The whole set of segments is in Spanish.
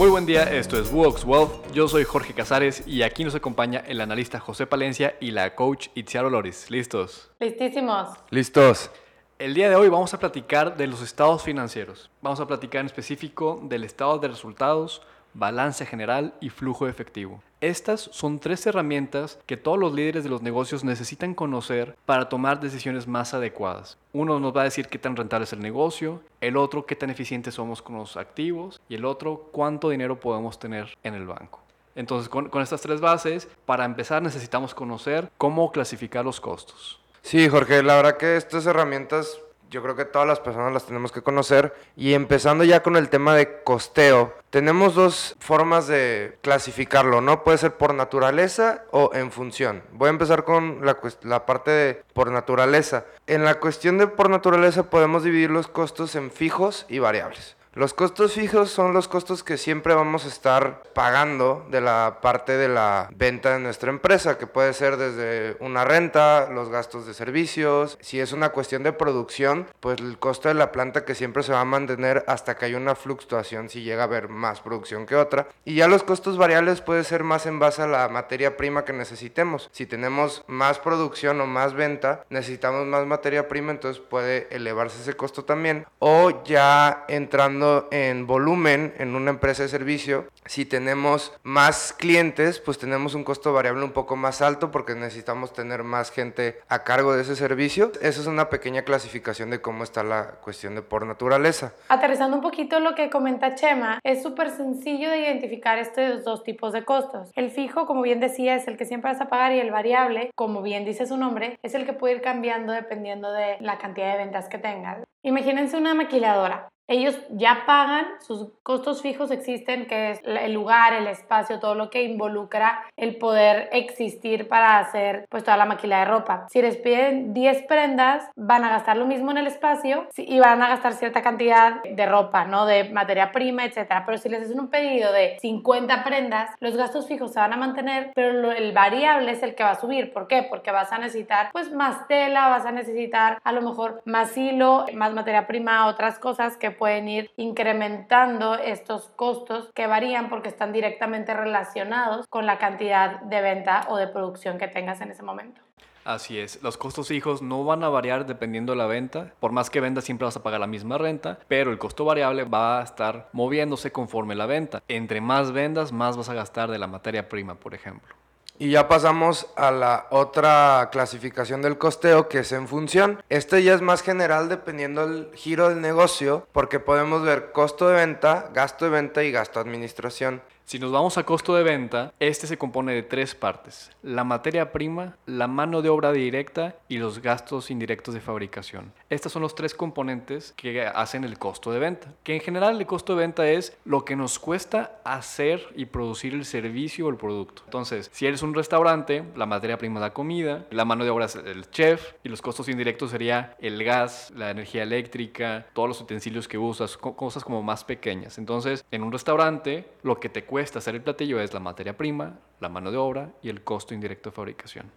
Muy buen día, esto es Wox Wealth. Yo soy Jorge Casares y aquí nos acompaña el analista José Palencia y la coach Itziaro Loris. ¿Listos? Listísimos. Listos. El día de hoy vamos a platicar de los estados financieros. Vamos a platicar en específico del estado de resultados, balance general y flujo efectivo. Estas son tres herramientas que todos los líderes de los negocios necesitan conocer para tomar decisiones más adecuadas. Uno nos va a decir qué tan rentable es el negocio, el otro qué tan eficientes somos con los activos y el otro cuánto dinero podemos tener en el banco. Entonces, con, con estas tres bases, para empezar necesitamos conocer cómo clasificar los costos. Sí, Jorge, la verdad que estas herramientas yo creo que todas las personas las tenemos que conocer. Y empezando ya con el tema de costeo, tenemos dos formas de clasificarlo, ¿no? Puede ser por naturaleza o en función. Voy a empezar con la, la parte de por naturaleza. En la cuestión de por naturaleza podemos dividir los costos en fijos y variables. Los costos fijos son los costos que siempre vamos a estar pagando de la parte de la venta de nuestra empresa, que puede ser desde una renta, los gastos de servicios. Si es una cuestión de producción, pues el costo de la planta que siempre se va a mantener hasta que haya una fluctuación si llega a haber más producción que otra. Y ya los costos variables puede ser más en base a la materia prima que necesitemos. Si tenemos más producción o más venta, necesitamos más materia prima, entonces puede elevarse ese costo también. O ya entrando en volumen en una empresa de servicio, si tenemos más clientes, pues tenemos un costo variable un poco más alto porque necesitamos tener más gente a cargo de ese servicio. Esa es una pequeña clasificación de cómo está la cuestión de por naturaleza. Aterrizando un poquito lo que comenta Chema, es súper sencillo de identificar estos dos tipos de costos. El fijo, como bien decía, es el que siempre vas a pagar y el variable, como bien dice su nombre, es el que puede ir cambiando dependiendo de la cantidad de ventas que tengas. Imagínense una maquiladora ellos ya pagan, sus costos fijos existen, que es el lugar, el espacio, todo lo que involucra el poder existir para hacer pues toda la maquila de ropa. Si les piden 10 prendas, van a gastar lo mismo en el espacio y van a gastar cierta cantidad de ropa, ¿no? De materia prima, etcétera. Pero si les hacen un pedido de 50 prendas, los gastos fijos se van a mantener, pero el variable es el que va a subir. ¿Por qué? Porque vas a necesitar pues más tela, vas a necesitar a lo mejor más hilo, más materia prima, otras cosas que pueden ir incrementando estos costos que varían porque están directamente relacionados con la cantidad de venta o de producción que tengas en ese momento. Así es, los costos fijos no van a variar dependiendo de la venta. Por más que vendas siempre vas a pagar la misma renta, pero el costo variable va a estar moviéndose conforme la venta. Entre más vendas, más vas a gastar de la materia prima, por ejemplo. Y ya pasamos a la otra clasificación del costeo que es en función. Este ya es más general dependiendo del giro del negocio porque podemos ver costo de venta, gasto de venta y gasto de administración. Si nos vamos a costo de venta, este se compone de tres partes. La materia prima, la mano de obra directa y los gastos indirectos de fabricación. Estos son los tres componentes que hacen el costo de venta. Que en general el costo de venta es lo que nos cuesta hacer y producir el servicio o el producto. Entonces, si eres un restaurante, la materia prima es la comida, la mano de obra es el chef y los costos indirectos sería el gas, la energía eléctrica, todos los utensilios que usas, cosas como más pequeñas. Entonces, en un restaurante, lo que te cuesta hacer el platillo es la materia prima, la mano de obra y el costo indirecto de fabricación.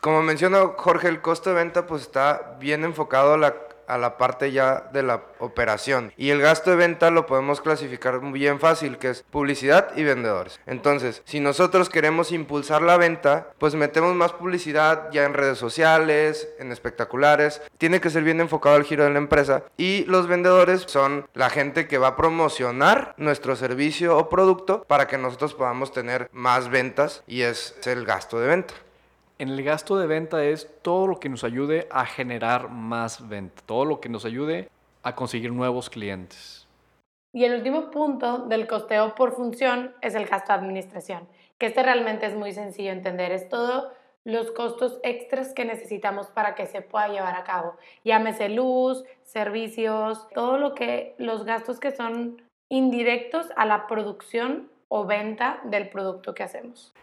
Como mencionó Jorge, el costo de venta pues está bien enfocado a la a la parte ya de la operación. Y el gasto de venta lo podemos clasificar bien fácil, que es publicidad y vendedores. Entonces, si nosotros queremos impulsar la venta, pues metemos más publicidad ya en redes sociales, en espectaculares. Tiene que ser bien enfocado al giro de la empresa. Y los vendedores son la gente que va a promocionar nuestro servicio o producto para que nosotros podamos tener más ventas y es el gasto de venta. En el gasto de venta es todo lo que nos ayude a generar más venta, todo lo que nos ayude a conseguir nuevos clientes. Y el último punto del costeo por función es el gasto de administración, que este realmente es muy sencillo de entender, es todo los costos extras que necesitamos para que se pueda llevar a cabo. Llámese luz, servicios, todo lo que los gastos que son indirectos a la producción o venta del producto que hacemos.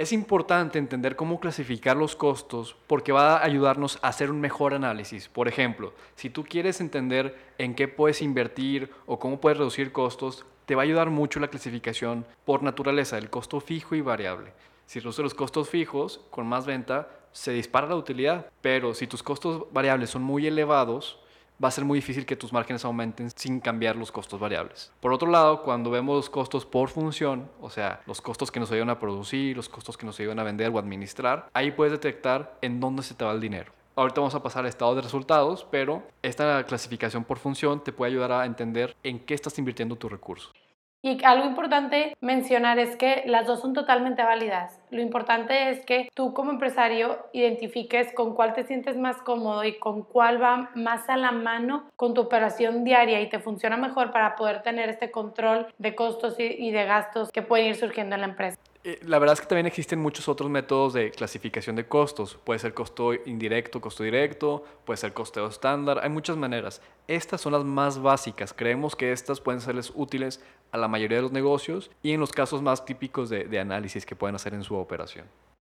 Es importante entender cómo clasificar los costos porque va a ayudarnos a hacer un mejor análisis. Por ejemplo, si tú quieres entender en qué puedes invertir o cómo puedes reducir costos, te va a ayudar mucho la clasificación por naturaleza, el costo fijo y variable. Si reduces los costos fijos, con más venta, se dispara la utilidad. Pero si tus costos variables son muy elevados, va a ser muy difícil que tus márgenes aumenten sin cambiar los costos variables. Por otro lado, cuando vemos los costos por función, o sea, los costos que nos ayudan a producir, los costos que nos ayudan a vender o administrar, ahí puedes detectar en dónde se te va el dinero. Ahorita vamos a pasar al estado de resultados, pero esta clasificación por función te puede ayudar a entender en qué estás invirtiendo tus recursos. Y algo importante mencionar es que las dos son totalmente válidas. Lo importante es que tú como empresario identifiques con cuál te sientes más cómodo y con cuál va más a la mano con tu operación diaria y te funciona mejor para poder tener este control de costos y de gastos que pueden ir surgiendo en la empresa. Eh, la verdad es que también existen muchos otros métodos de clasificación de costos. Puede ser costo indirecto, costo directo, puede ser costeo estándar. Hay muchas maneras. Estas son las más básicas. Creemos que estas pueden serles útiles a la mayoría de los negocios y en los casos más típicos de, de análisis que pueden hacer en su operación.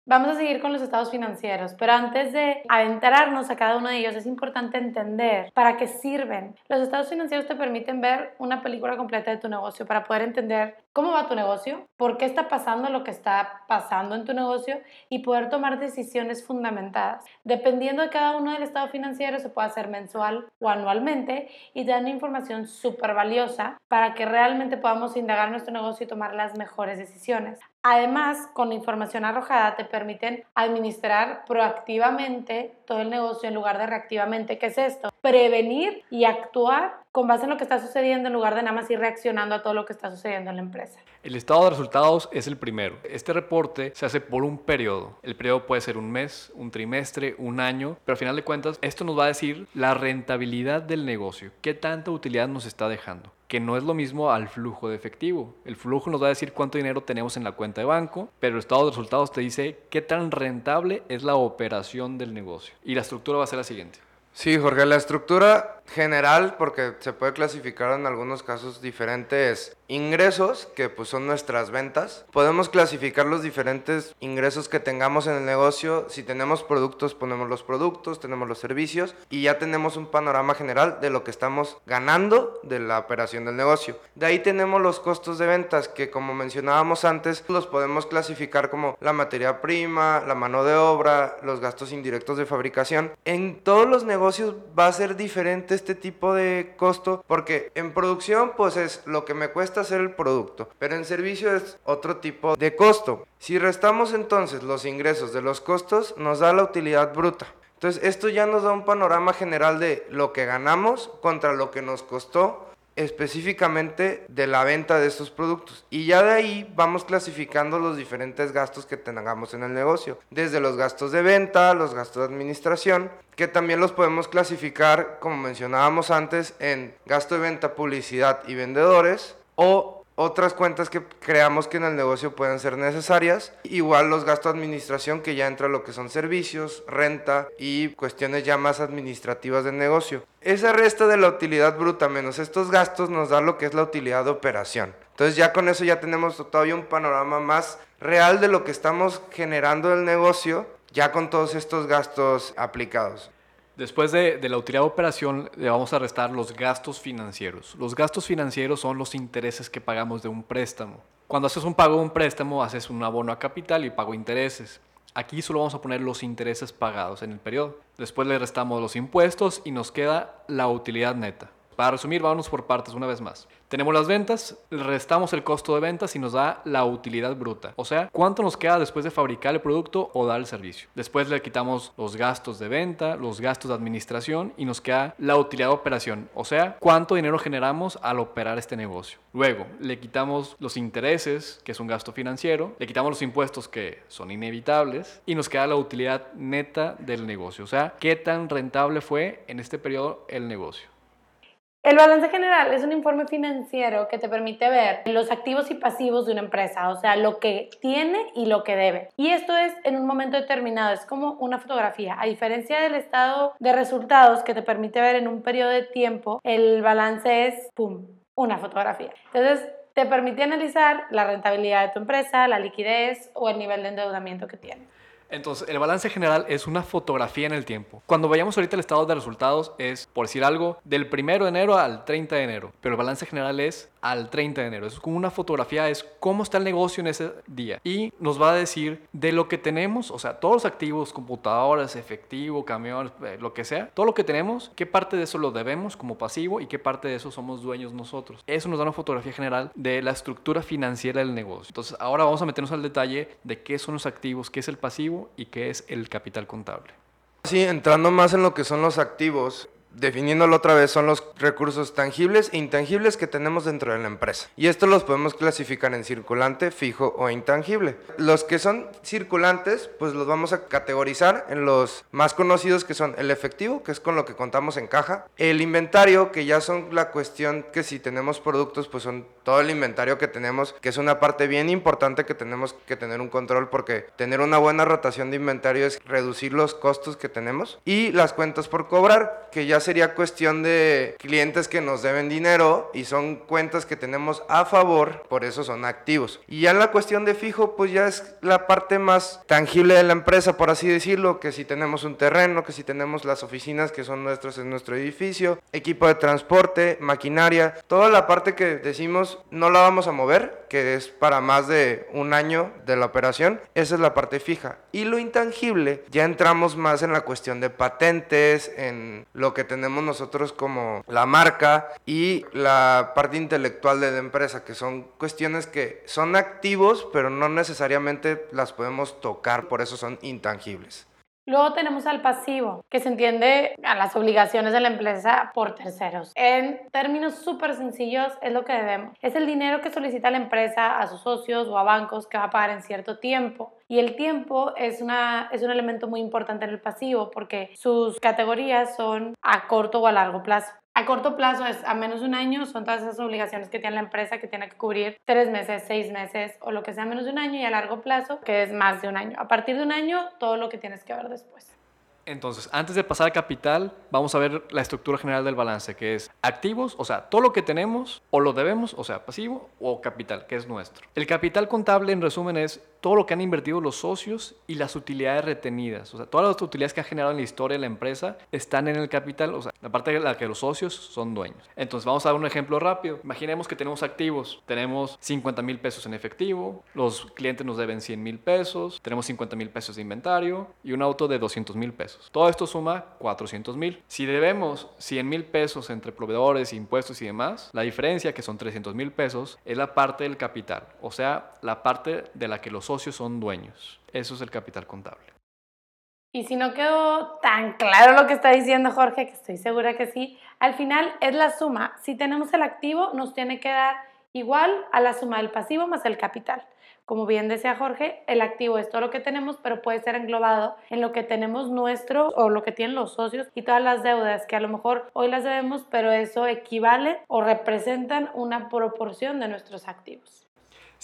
Vamos a seguir con los estados financieros, pero antes de adentrarnos a cada uno de ellos es importante entender para qué sirven. Los estados financieros te permiten ver una película completa de tu negocio para poder entender cómo va tu negocio, por qué está pasando lo que está pasando en tu negocio y poder tomar decisiones fundamentadas. Dependiendo de cada uno del estado financiero se puede hacer mensual o anualmente y dan información súper valiosa para que realmente podamos indagar nuestro negocio y tomar las mejores decisiones. Además, con información arrojada te permiten administrar proactivamente todo el negocio en lugar de reactivamente. ¿Qué es esto? Prevenir y actuar con base en lo que está sucediendo en lugar de nada más ir reaccionando a todo lo que está sucediendo en la empresa. El estado de resultados es el primero. Este reporte se hace por un periodo. El periodo puede ser un mes, un trimestre, un año, pero al final de cuentas esto nos va a decir la rentabilidad del negocio, qué tanta utilidad nos está dejando que no es lo mismo al flujo de efectivo. El flujo nos va a decir cuánto dinero tenemos en la cuenta de banco, pero el estado de resultados te dice qué tan rentable es la operación del negocio. Y la estructura va a ser la siguiente. Sí, Jorge, la estructura general, porque se puede clasificar en algunos casos diferentes ingresos, que pues son nuestras ventas. Podemos clasificar los diferentes ingresos que tengamos en el negocio. Si tenemos productos, ponemos los productos, tenemos los servicios y ya tenemos un panorama general de lo que estamos ganando de la operación del negocio. De ahí tenemos los costos de ventas, que como mencionábamos antes, los podemos clasificar como la materia prima, la mano de obra, los gastos indirectos de fabricación. En todos los negocios va a ser diferente este tipo de costo porque en producción pues es lo que me cuesta hacer el producto, pero en servicio es otro tipo de costo. Si restamos entonces los ingresos de los costos, nos da la utilidad bruta. Entonces esto ya nos da un panorama general de lo que ganamos contra lo que nos costó específicamente de la venta de estos productos. Y ya de ahí vamos clasificando los diferentes gastos que tengamos en el negocio, desde los gastos de venta, los gastos de administración, que también los podemos clasificar, como mencionábamos antes, en gasto de venta, publicidad y vendedores, o otras cuentas que creamos que en el negocio pueden ser necesarias. Igual los gastos de administración que ya entra lo que son servicios, renta y cuestiones ya más administrativas del negocio. Esa resta de la utilidad bruta menos estos gastos nos da lo que es la utilidad de operación. Entonces ya con eso ya tenemos todavía un panorama más real de lo que estamos generando el negocio ya con todos estos gastos aplicados. Después de, la utilidad de operación, le vamos a restar los gastos financieros. Los gastos financieros son los intereses que pagamos de un préstamo. Cuando haces un pago de un préstamo, haces un abono a capital y pago intereses. Aquí solo vamos a poner los intereses pagados en el periodo. Después le restamos los impuestos y nos queda la utilidad neta. Para resumir, vamos por partes una vez más. Tenemos las ventas, restamos el costo de ventas y nos da la utilidad bruta. O sea, cuánto nos queda después de fabricar el producto o dar el servicio. Después le quitamos los gastos de venta, los gastos de administración y nos queda la utilidad de operación. O sea, cuánto dinero generamos al operar este negocio. Luego, le quitamos los intereses, que es un gasto financiero, le quitamos los impuestos que son inevitables y nos queda la utilidad neta del negocio. O sea, qué tan rentable fue en este periodo el negocio. El balance general es un informe financiero que te permite ver los activos y pasivos de una empresa, o sea, lo que tiene y lo que debe. Y esto es en un momento determinado, es como una fotografía. A diferencia del estado de resultados que te permite ver en un periodo de tiempo, el balance es, ¡pum!, una fotografía. Entonces, te permite analizar la rentabilidad de tu empresa, la liquidez o el nivel de endeudamiento que tiene. Entonces, el balance general es una fotografía en el tiempo. Cuando vayamos ahorita al estado de resultados es, por decir algo, del 1 de enero al 30 de enero. Pero el balance general es al 30 de enero. Es como una fotografía, es cómo está el negocio en ese día. Y nos va a decir de lo que tenemos, o sea, todos los activos, computadoras, efectivo, camiones, eh, lo que sea, todo lo que tenemos, qué parte de eso lo debemos como pasivo y qué parte de eso somos dueños nosotros. Eso nos da una fotografía general de la estructura financiera del negocio. Entonces, ahora vamos a meternos al detalle de qué son los activos, qué es el pasivo y qué es el capital contable. Sí, entrando más en lo que son los activos, definiéndolo otra vez, son los recursos tangibles e intangibles que tenemos dentro de la empresa. Y esto los podemos clasificar en circulante, fijo o intangible. Los que son circulantes, pues los vamos a categorizar en los más conocidos que son el efectivo, que es con lo que contamos en caja, el inventario, que ya son la cuestión que si tenemos productos, pues son todo el inventario que tenemos, que es una parte bien importante que tenemos que tener un control porque tener una buena rotación de inventario es reducir los costos que tenemos y las cuentas por cobrar, que ya sería cuestión de clientes que nos deben dinero y son cuentas que tenemos a favor, por eso son activos. Y ya en la cuestión de fijo, pues ya es la parte más tangible de la empresa, por así decirlo, que si tenemos un terreno, que si tenemos las oficinas que son nuestras en nuestro edificio, equipo de transporte, maquinaria, toda la parte que decimos no la vamos a mover, que es para más de un año de la operación, esa es la parte fija. Y lo intangible, ya entramos más en la cuestión de patentes, en lo que tenemos nosotros como la marca y la parte intelectual de la empresa, que son cuestiones que son activos, pero no necesariamente las podemos tocar, por eso son intangibles. Luego tenemos al pasivo, que se entiende a las obligaciones de la empresa por terceros. En términos súper sencillos, es lo que debemos. Es el dinero que solicita la empresa a sus socios o a bancos que va a pagar en cierto tiempo. Y el tiempo es, una, es un elemento muy importante en el pasivo porque sus categorías son a corto o a largo plazo. A corto plazo es a menos de un año, son todas esas obligaciones que tiene la empresa que tiene que cubrir tres meses, seis meses o lo que sea menos de un año y a largo plazo que es más de un año. A partir de un año, todo lo que tienes que ver después. Entonces, antes de pasar al capital, vamos a ver la estructura general del balance, que es activos, o sea, todo lo que tenemos o lo debemos, o sea, pasivo, o capital, que es nuestro. El capital contable, en resumen, es todo lo que han invertido los socios y las utilidades retenidas. O sea, todas las utilidades que ha generado en la historia de la empresa están en el capital, o sea, la parte de la que los socios son dueños. Entonces, vamos a dar un ejemplo rápido. Imaginemos que tenemos activos, tenemos 50 mil pesos en efectivo, los clientes nos deben 100 mil pesos, tenemos 50 mil pesos de inventario y un auto de 200 mil pesos. Todo esto suma 400 mil. Si debemos 100 mil pesos entre proveedores, impuestos y demás, la diferencia, que son 300 mil pesos, es la parte del capital, o sea, la parte de la que los socios son dueños. Eso es el capital contable. Y si no quedó tan claro lo que está diciendo Jorge, que estoy segura que sí, al final es la suma. Si tenemos el activo, nos tiene que dar igual a la suma del pasivo más el capital. Como bien decía Jorge, el activo es todo lo que tenemos, pero puede ser englobado en lo que tenemos nuestro o lo que tienen los socios y todas las deudas que a lo mejor hoy las debemos, pero eso equivale o representan una proporción de nuestros activos.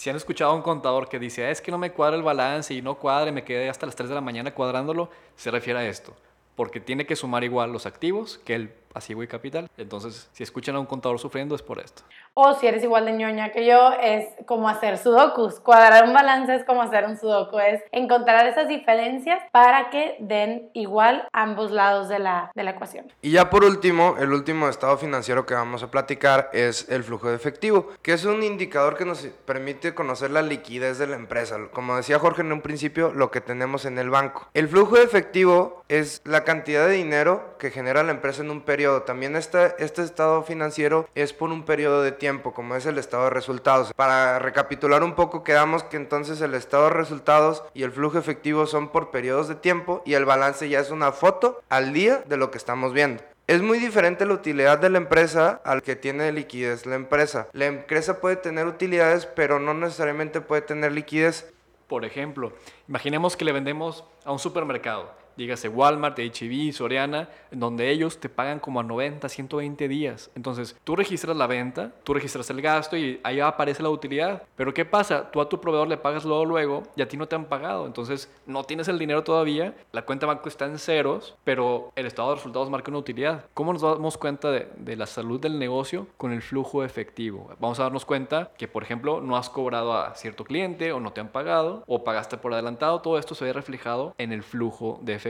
Si han escuchado a un contador que dice, ah, es que no me cuadra el balance y no cuadra me quedé hasta las 3 de la mañana cuadrándolo, se refiere a esto, porque tiene que sumar igual los activos que el pasivo y capital. Entonces, si escuchan a un contador sufriendo es por esto. O si eres igual de ñoña que yo, es como hacer sudokus. Cuadrar un balance es como hacer un sudoku, es encontrar esas diferencias para que den igual ambos lados de la, de la ecuación. Y ya por último, el último estado financiero que vamos a platicar es el flujo de efectivo, que es un indicador que nos permite conocer la liquidez de la empresa. Como decía Jorge en un principio, lo que tenemos en el banco. El flujo de efectivo es la cantidad de dinero que genera la empresa en un periodo. También este, este estado financiero es por un periodo de tiempo, como es el estado de resultados. Para recapitular un poco, quedamos que entonces el estado de resultados y el flujo efectivo son por periodos de tiempo y el balance ya es una foto al día de lo que estamos viendo. Es muy diferente la utilidad de la empresa al que tiene liquidez la empresa. La empresa puede tener utilidades, pero no necesariamente puede tener liquidez. Por ejemplo, imaginemos que le vendemos a un supermercado dígase Walmart, H&B, Soriana, en donde ellos te pagan como a 90, 120 días. Entonces, tú registras la venta, tú registras el gasto y ahí aparece la utilidad. Pero ¿qué pasa? Tú a tu proveedor le pagas luego, luego y a ti no te han pagado. Entonces, no tienes el dinero todavía, la cuenta banco está en ceros, pero el estado de resultados marca una utilidad. ¿Cómo nos damos cuenta de, de la salud del negocio? Con el flujo efectivo. Vamos a darnos cuenta que, por ejemplo, no has cobrado a cierto cliente o no te han pagado o pagaste por adelantado. Todo esto se ve reflejado en el flujo de efectivo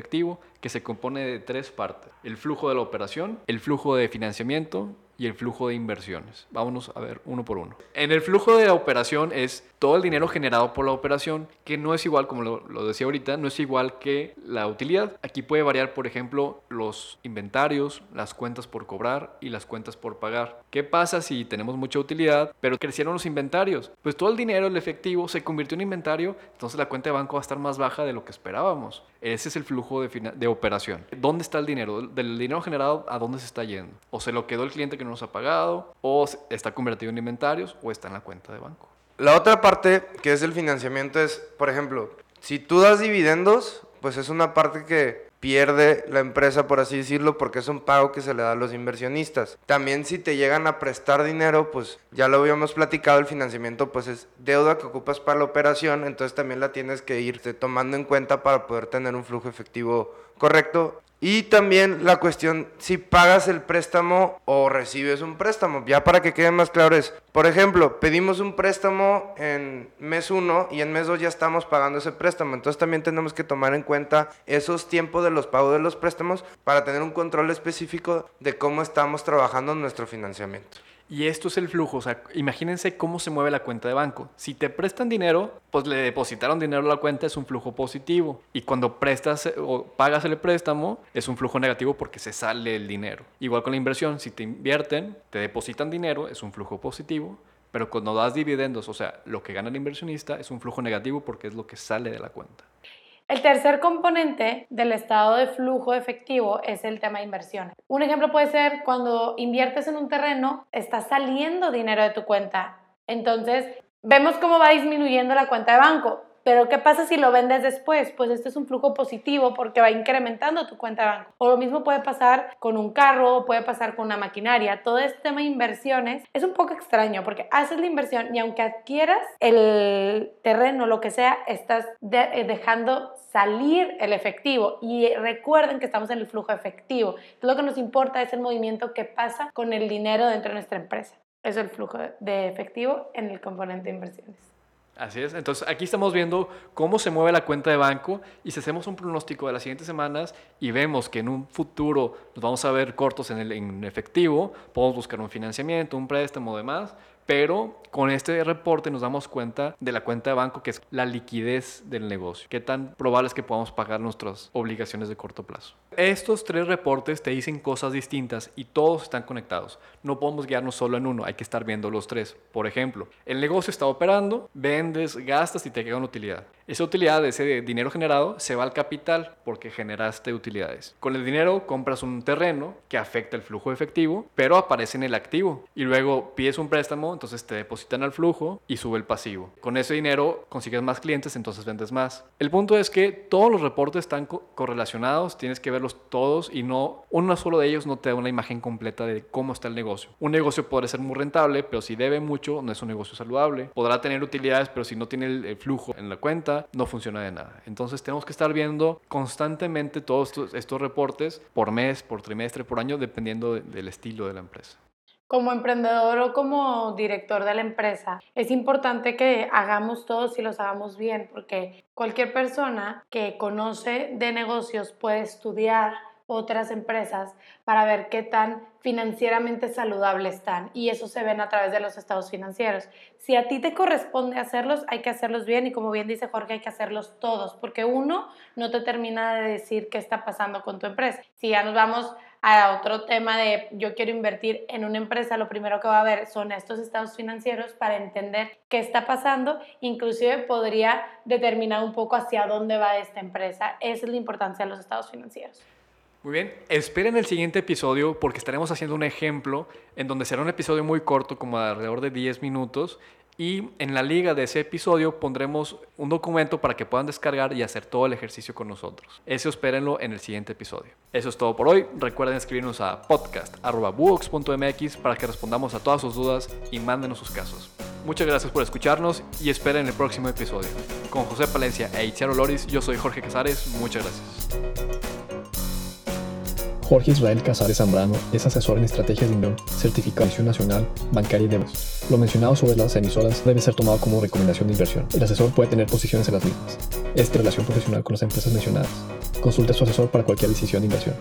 que se compone de tres partes. El flujo de la operación, el flujo de financiamiento y el flujo de inversiones. Vámonos a ver uno por uno. En el flujo de la operación es todo el dinero generado por la operación, que no es igual, como lo, decía ahorita, no es igual que la utilidad. Aquí puede variar, por ejemplo, los inventarios, las cuentas por cobrar y las cuentas por pagar. ¿Qué pasa si tenemos mucha utilidad, pero crecieron los inventarios? Pues todo el dinero, el efectivo, se convirtió en inventario, entonces la cuenta de banco va a estar más baja de lo que esperábamos. Ese es el flujo de, de operación. ¿Dónde está el dinero? Del dinero generado, ¿a dónde se está yendo? O se lo quedó el cliente que no nos ha pagado, o está convertido en inventarios, o está en la cuenta de banco. La otra parte que es el financiamiento es, por ejemplo, si tú das dividendos, pues es una parte que pierde la empresa, por así decirlo, porque es un pago que se le da a los inversionistas. También si te llegan a prestar dinero, pues ya lo habíamos platicado, el financiamiento pues es deuda que ocupas para la operación, entonces también la tienes que ir tomando en cuenta para poder tener un flujo efectivo correcto. Y también la cuestión si pagas el préstamo o recibes un préstamo. Ya para que quede más claro es, por ejemplo, pedimos un préstamo en mes 1 y en mes 2 ya estamos pagando ese préstamo. Entonces también tenemos que tomar en cuenta esos tiempos de los pagos de los préstamos para tener un control específico de cómo estamos trabajando nuestro financiamiento. Y esto es el flujo, o sea, imagínense cómo se mueve la cuenta de banco. Si te prestan dinero, pues le depositaron dinero a la cuenta, es un flujo positivo. Y cuando prestas eh, o pagas el préstamo, es un flujo negativo porque se sale el dinero. Igual con la inversión, si te invierten, te depositan dinero, es un flujo positivo. Pero cuando das dividendos, o sea, lo que gana el inversionista es un flujo negativo porque es lo que sale de la cuenta. El tercer componente del estado de flujo efectivo es el tema de inversión. Un ejemplo puede ser cuando inviertes en un terreno, está saliendo dinero de tu cuenta. Entonces, vemos cómo va disminuyendo la cuenta de banco. Pero ¿qué pasa si lo vendes después? Pues este es un flujo positivo porque va incrementando tu cuenta de banco. O lo mismo puede pasar con un carro, puede pasar con una maquinaria. Todo este tema de inversiones es un poco extraño porque haces la inversión y aunque adquieras el terreno, lo que sea, estás de dejando salir el efectivo. Y recuerden que estamos en el flujo efectivo. Lo que nos importa es el movimiento que pasa con el dinero dentro de nuestra empresa. Eso es el flujo de efectivo en el componente de inversiones. Así es. Entonces aquí estamos viendo cómo se mueve la cuenta de banco y si hacemos un pronóstico de las siguientes semanas y vemos que en un futuro nos vamos a ver cortos en, el, efectivo, podemos buscar un financiamiento, un préstamo, demás, pero con este reporte nos damos cuenta de la cuenta de banco que es la liquidez del negocio. Qué tan probable es que podamos pagar nuestras obligaciones de corto plazo. Estos tres reportes te dicen cosas distintas y todos están conectados. No podemos guiarnos solo en uno, hay que estar viendo los tres. Por ejemplo, el negocio está operando, vendes, gastas y te queda una utilidad. Esa utilidad, ese dinero generado, se va al capital porque generaste utilidades. Con el dinero compras un terreno que afecta el flujo efectivo, pero aparece en el activo. Y luego pides un préstamo, entonces te depositan al flujo y sube el pasivo. Con ese dinero consigues más clientes, entonces vendes más. El punto es que todos los reportes están co correlacionados, tienes que verlos todos y no uno solo de ellos no te da una imagen completa de cómo está el negocio. Un negocio puede ser muy rentable, pero si debe mucho, no es un negocio saludable. Podrá tener utilidades, pero si no tiene el, el flujo en la cuenta, no funciona de nada. Entonces tenemos que estar viendo constantemente todos estos, estos reportes por mes, por trimestre, por año, dependiendo de, del estilo de la empresa. Como emprendedor o como director de la empresa, es importante que hagamos todos y los hagamos bien, porque cualquier persona que conoce de negocios puede estudiar otras empresas para ver qué tan financieramente saludable están y eso se ven a través de los estados financieros. Si a ti te corresponde hacerlos, hay que hacerlos bien y como bien dice Jorge, hay que hacerlos todos porque uno no te termina de decir qué está pasando con tu empresa. Si ya nos vamos a otro tema de yo quiero invertir en una empresa, lo primero que va a ver son estos estados financieros para entender qué está pasando, inclusive podría determinar un poco hacia dónde va esta empresa. Esa es la importancia de los estados financieros. Muy bien, esperen el siguiente episodio porque estaremos haciendo un ejemplo en donde será un episodio muy corto, como de alrededor de 10 minutos, Y en la liga de ese episodio pondremos un documento para que puedan descargar y hacer todo el ejercicio con nosotros. Ese espérenlo en el siguiente episodio. Eso es todo por hoy. Recuerden escribirnos a podcast.buox.mx para que respondamos a todas sus dudas y mándenos sus casos. Muchas gracias por escucharnos y esperen el próximo episodio. Con José Palencia e Itziaro Loris, yo soy Jorge Casares. Muchas gracias. Jorge Israel Casares Zambrano es asesor en estrategias de inversión, certificación nacional, bancaria y demás. Lo mencionado sobre las emisoras debe ser tomado como recomendación de inversión. El asesor puede tener posiciones en las mismas. Es de relación profesional con las empresas mencionadas. Consulte a su asesor para cualquier decisión de inversión.